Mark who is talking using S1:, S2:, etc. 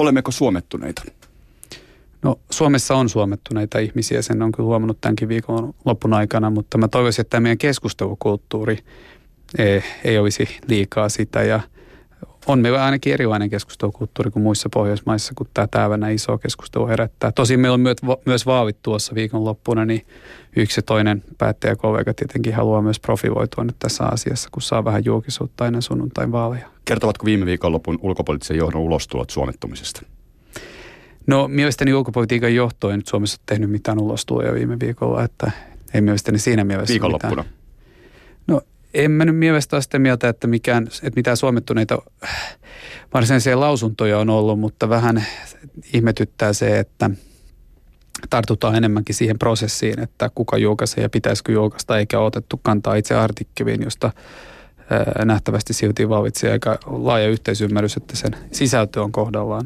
S1: olemmeko suomettuneita?
S2: No Suomessa on suomettuneita ihmisiä, sen on kyllä huomannut tämänkin viikon lopun aikana, mutta mä toivoisin, että tämä meidän keskustelukulttuuri ei, ei olisi liikaa sitä ja on meillä ainakin erilainen keskustelukulttuuri kuin muissa Pohjoismaissa, kun tämä täyvänä iso keskustelu herättää. Tosin meillä on myös vaavit tuossa viikonloppuna, niin yksi ja toinen päättäjäkollega tietenkin haluaa myös profiloitua nyt tässä asiassa, kun saa vähän julkisuutta ennen sunnuntain vaaleja.
S1: Kertovatko viime viikonlopun ulkopoliittisen johdon ulostulot suomettumisesta?
S2: No mielestäni ulkopolitiikan johto ei nyt Suomessa tehnyt mitään ulostuloja viime viikolla, että ei mielestäni siinä mielessä
S1: Viikonloppuna?
S2: Mitään. En mä nyt mielestä ole sitä mieltä, että, mikään, että mitään suomettuneita varsinaisia lausuntoja on ollut, mutta vähän ihmetyttää se, että tartutaan enemmänkin siihen prosessiin, että kuka julkaisee ja pitäisikö julkaista, eikä otettu kantaa itse artikkeliin, josta nähtävästi silti vallitsi aika laaja yhteisymmärrys, että sen sisältö on kohdallaan.